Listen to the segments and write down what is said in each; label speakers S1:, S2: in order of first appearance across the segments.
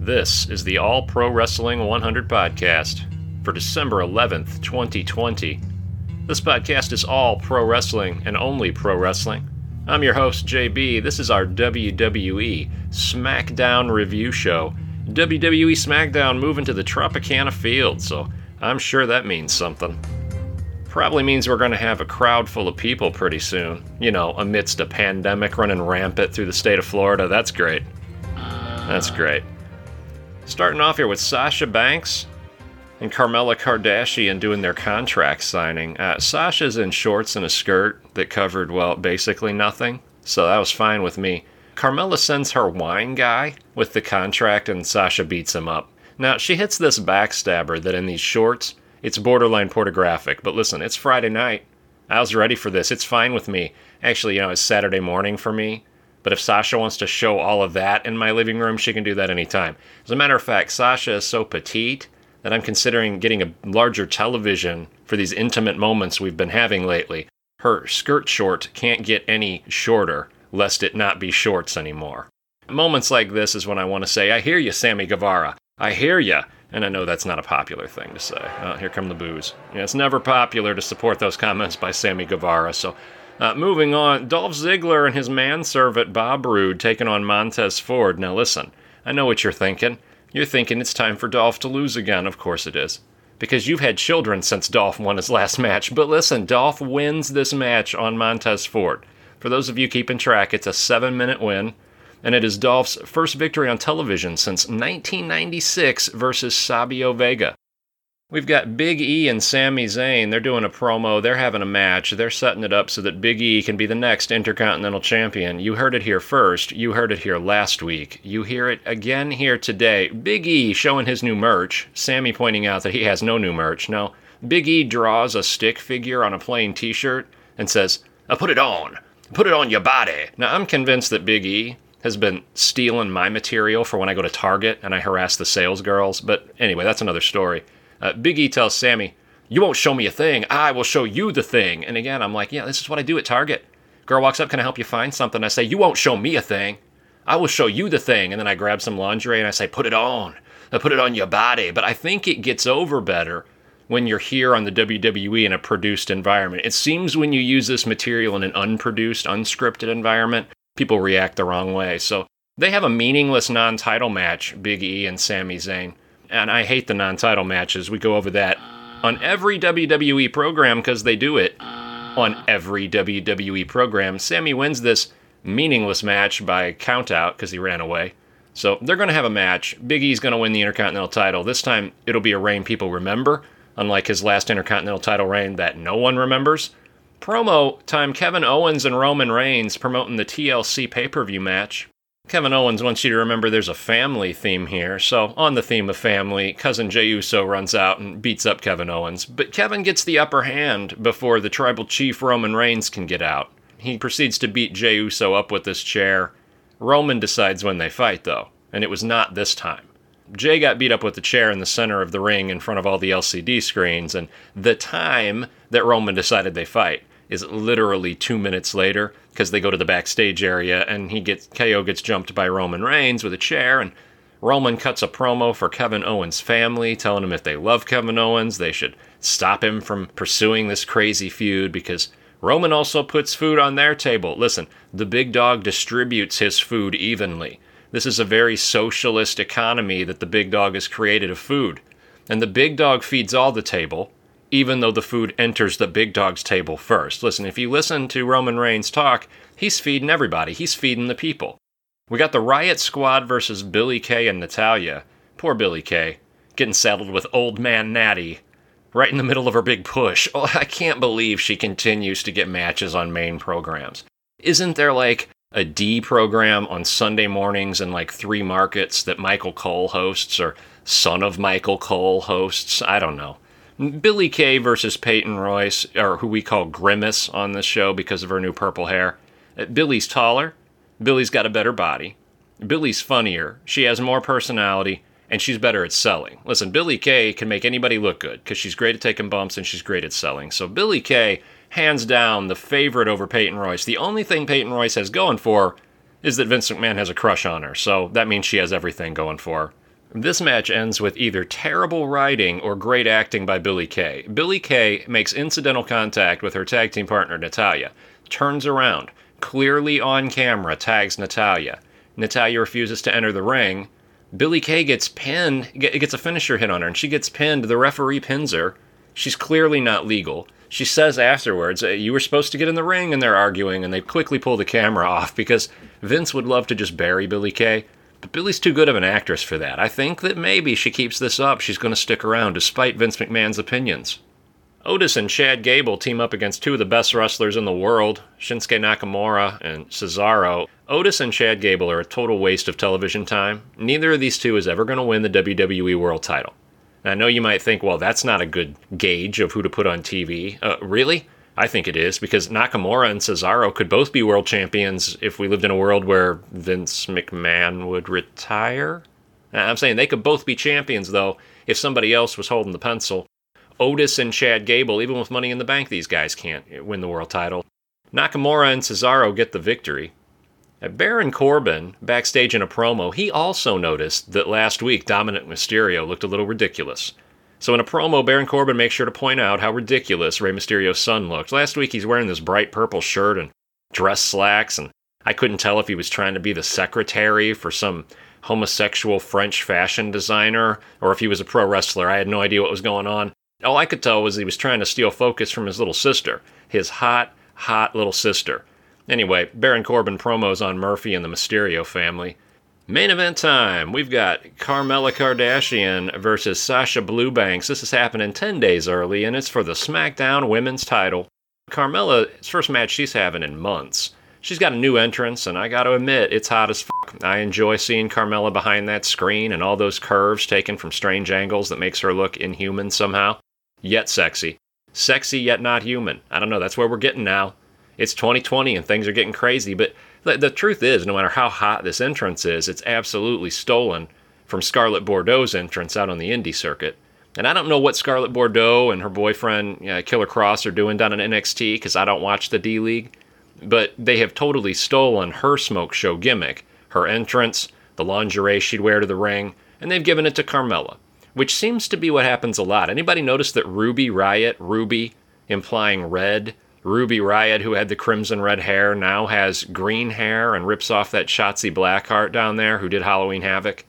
S1: This is the All Pro Wrestling 100 podcast for December 11th, 2020. This podcast is all pro wrestling and only pro wrestling. I'm your host, JB. This is our WWE SmackDown review show. WWE SmackDown moving to the Tropicana Field, so I'm sure that means something. Probably means we're going to have a crowd full of people pretty soon. You know, amidst a pandemic running rampant through the state of Florida. That's great. That's great. Starting off here with Sasha Banks and Carmella Kardashian doing their contract signing. Uh, Sasha's in shorts and a skirt that covered, well, basically nothing, so that was fine with me. Carmella sends her wine guy with the contract, and Sasha beats him up. Now, she hits this backstabber that in these shorts, it's borderline pornographic, but listen, it's Friday night. I was ready for this. It's fine with me. Actually, you know, it's Saturday morning for me. But if Sasha wants to show all of that in my living room, she can do that anytime. As a matter of fact, Sasha is so petite that I'm considering getting a larger television for these intimate moments we've been having lately. Her skirt short can't get any shorter, lest it not be shorts anymore. Moments like this is when I want to say, I hear you, Sammy Guevara. I hear you. And I know that's not a popular thing to say. Oh, here come the boos. Yeah, it's never popular to support those comments by Sammy Guevara, so uh, moving on, Dolph Ziggler and his manservant Bob Roode taking on Montez Ford. Now listen, I know what you're thinking. You're thinking it's time for Dolph to lose again. Of course it is. Because you've had children since Dolph won his last match. But listen, Dolph wins this match on Montez Ford. For those of you keeping track, it's a seven minute win, and it is Dolph's first victory on television since 1996 versus Savio Vega. We've got Big E and Sami Zayn. They're doing a promo. They're having a match. They're setting it up so that Big E can be the next Intercontinental Champion. You heard it here first. You heard it here last week. You hear it again here today. Big E showing his new merch. Sami pointing out that he has no new merch. No. Big E draws a stick figure on a plain t shirt and says, I put it on. Put it on your body. Now, I'm convinced that Big E has been stealing my material for when I go to Target and I harass the sales girls. But anyway, that's another story. Uh, Big E tells Sami, You won't show me a thing. I will show you the thing. And again, I'm like, Yeah, this is what I do at Target. Girl walks up, Can I help you find something? I say, You won't show me a thing. I will show you the thing. And then I grab some lingerie and I say, Put it on. I put it on your body. But I think it gets over better when you're here on the WWE in a produced environment. It seems when you use this material in an unproduced, unscripted environment, people react the wrong way. So they have a meaningless non title match, Big E and Sami Zayn and I hate the non title matches. We go over that on every WWE program because they do it on every WWE program. Sami wins this meaningless match by countout because he ran away. So they're going to have a match. Big E's going to win the Intercontinental title. This time it'll be a reign people remember, unlike his last Intercontinental title reign that no one remembers. Promo time Kevin Owens and Roman Reigns promoting the TLC pay per view match. Kevin Owens wants you to remember there's a family theme here. So, on the theme of family, cousin Jey Uso runs out and beats up Kevin Owens. But Kevin gets the upper hand before the tribal chief Roman Reigns can get out. He proceeds to beat Jey Uso up with this chair. Roman decides when they fight, though, and it was not this time. Jey got beat up with the chair in the center of the ring in front of all the LCD screens, and the time that Roman decided they fight is literally two minutes later because they go to the backstage area and he gets KO gets jumped by Roman Reigns with a chair and Roman cuts a promo for Kevin Owens' family, telling him if they love Kevin Owens, they should stop him from pursuing this crazy feud because Roman also puts food on their table. Listen, the big dog distributes his food evenly. This is a very socialist economy that the big dog has created of food. And the big dog feeds all the table, even though the food enters the big dog's table first. Listen, if you listen to Roman Reigns talk, he's feeding everybody, he's feeding the people. We got the Riot Squad versus Billie Kay and Natalya. Poor Billie Kay, getting saddled with old man Natty right in the middle of her big push. Oh, I can't believe she continues to get matches on main programs. Isn't there like a D program on Sunday mornings in like three markets that Michael Cole hosts or son of Michael Cole hosts? I don't know. Billie Kay versus Peyton Royce, or who we call Grimace on this show because of her new purple hair. Uh, Billie's taller. Billie's got a better body. Billie's funnier. She has more personality, and she's better at selling. Listen, Billie Kay can make anybody look good because she's great at taking bumps and she's great at selling. So Billie Kay, hands down, the favorite over Peyton Royce. The only thing Peyton Royce has going for is that Vince McMahon has a crush on her. So that means she has everything going for her. This match ends with either terrible writing or great acting by Billie Kay. Billie Kay makes incidental contact with her tag team partner Natalya, turns around, clearly on camera tags Natalya. Natalya refuses to enter the ring. Billie Kay gets pinned, gets a finisher hit on her, and she gets pinned. The referee pins her. She's clearly not legal. She says afterwards, uh, You were supposed to get in the ring, and they're arguing, and they quickly pull the camera off because Vince would love to just bury Billie Kay. But Billie's too good of an actress for that. I think that maybe she keeps this up. She's going to stick around despite Vince McMahon's opinions. Otis and Chad Gable team up against two of the best wrestlers in the world, Shinsuke Nakamura and Cesaro. Otis and Chad Gable are a total waste of television time. Neither of these two is ever going to win the WWE World title. I know you might think, well, that's not a good gauge of who to put on TV. Uh, really? I think it is because Nakamura and Cesaro could both be world champions if we lived in a world where Vince McMahon would retire. I'm saying they could both be champions though if somebody else was holding the pencil. Otis and Chad Gable, even with money in the bank, these guys can't win the world title. Nakamura and Cesaro get the victory. Uh, Baron Corbin, backstage in a promo, he also noticed that last week Dominik Mysterio looked a little ridiculous. So in a promo, Baron Corbin makes sure to point out how ridiculous Rey Mysterio's son looked. Last week he's wearing this bright purple shirt and dress slacks, and I couldn't tell if he was trying to be the secretary for some homosexual French fashion designer or if he was a pro wrestler. I had no idea what was going on. All I could tell was he was trying to steal focus from his little sister, his hot, hot little sister. Anyway, Baron Corbin promos on Murphy and the Mysterio family. Main event time. We've got Carmella Kardashian versus Sasha Banks. This is happening 10 days early, and it's for the SmackDown Women's title. Carmella's first match she's having in months. She's got a new entrance, and I gotta admit, it's hot as fuck. I enjoy seeing Carmella behind that screen and all those curves taken from strange angles that makes her look inhuman somehow. Yet sexy. Sexy yet not human. I don't know, that's where we're getting now. It's 2020 and things are getting crazy, but the, the truth is, no matter how hot this entrance is, it's absolutely stolen from Scarlett Bordeaux's entrance out on the indie circuit. And I don't know what Scarlett Bordeaux and her boyfriend Killer Kross are doing down in NXT because I don't watch the D League, but they have totally stolen her smoke show gimmick, her entrance, the lingerie she'd wear to the ring, and they've given it to Carmella, which seems to be what happens a lot. Anybody notice that Ruby Riott, Ruby implying red, Ruby Riott, who had the crimson red hair, now has green hair and rips off that Shotzi Blackheart down there who did Halloween Havoc.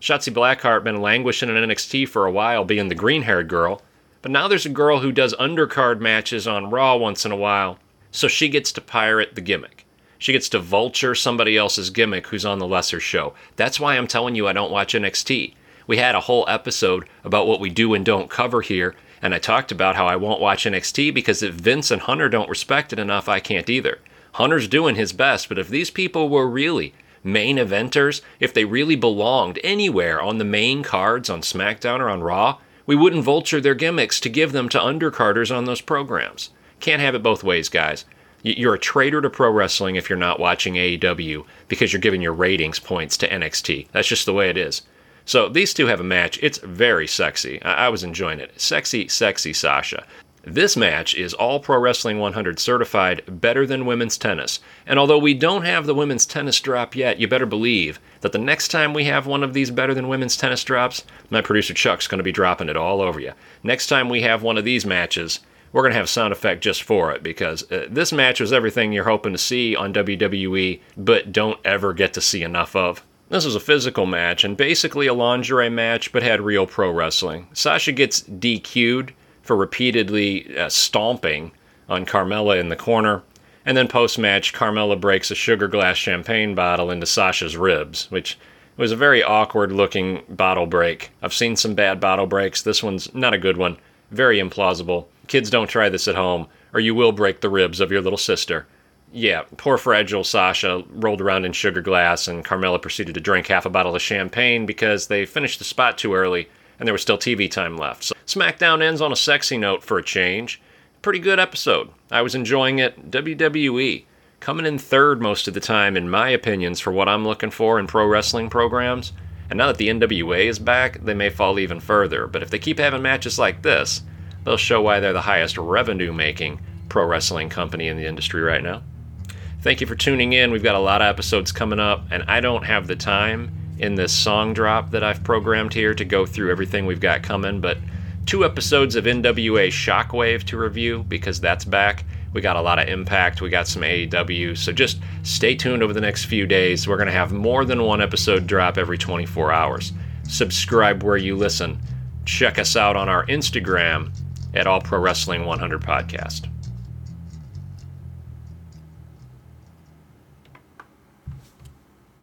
S1: Shotzi Blackheart been languishing in NXT for a while, being the green haired girl, but now there's a girl who does undercard matches on Raw once in a while, so she gets to pirate the gimmick. She gets to vulture somebody else's gimmick who's on the lesser show. That's why I'm telling you I don't watch NXT. We had a whole episode about what we do and don't cover here, and I talked about how I won't watch NXT because if Vince and Hunter don't respect it enough, I can't either. Hunter's doing his best, but if these people were really main eventers, if they really belonged anywhere on the main cards on SmackDown or on Raw, we wouldn't vulture their gimmicks to give them to undercarders on those programs. Can't have it both ways, guys. You're a traitor to pro wrestling if you're not watching AEW because you're giving your ratings points to NXT. That's just the way it is. So these two have a match. It's very sexy. I, I was enjoying it. Sexy, sexy Sasha. This match is All Pro Wrestling 100 certified better than women's tennis. And although we don't have the women's tennis drop yet, you better believe that the next time we have one of these better than women's tennis drops, my producer Chuck's going to be dropping it all over you. Next time we have one of these matches, we're going to have sound effect just for it because uh, this match was everything you're hoping to see on WWE, but don't ever get to see enough of. This was a physical match and basically a lingerie match, but had real pro wrestling. Sasha gets DQ'd for repeatedly uh, stomping on Carmella in the corner. And then post match, Carmella breaks a sugar glass champagne bottle into Sasha's ribs, which was a very awkward looking bottle break. I've seen some bad bottle breaks. This one's not a good one. Very implausible. Kids don't try this at home, or you will break the ribs of your little sister yeah, poor fragile Sasha rolled around in sugar glass, and Carmella proceeded to drink half a bottle of champagne because they finished the spot too early and there was still TV time left. So SmackDown ends on a sexy note for a change. Pretty good episode. I was enjoying it. WWE coming in third most of the time, in my opinions, for what I'm looking for in pro wrestling programs. And now that the NWA is back, they may fall even further. But if they keep having matches like this, they'll show why they're the highest revenue making pro wrestling company in the industry right now. Thank you for tuning in. We've got a lot of episodes coming up, and I don't have the time in this song drop that I've programmed here to go through everything we've got coming, but two episodes of NWA Shockwave to review because that's back. We got a lot of impact, we got some AEW, so just stay tuned over the next few days. We're going to have more than one episode drop every 24 hours. Subscribe where you listen. Check us out on our Instagram at All Pro Wrestling 100 Podcast.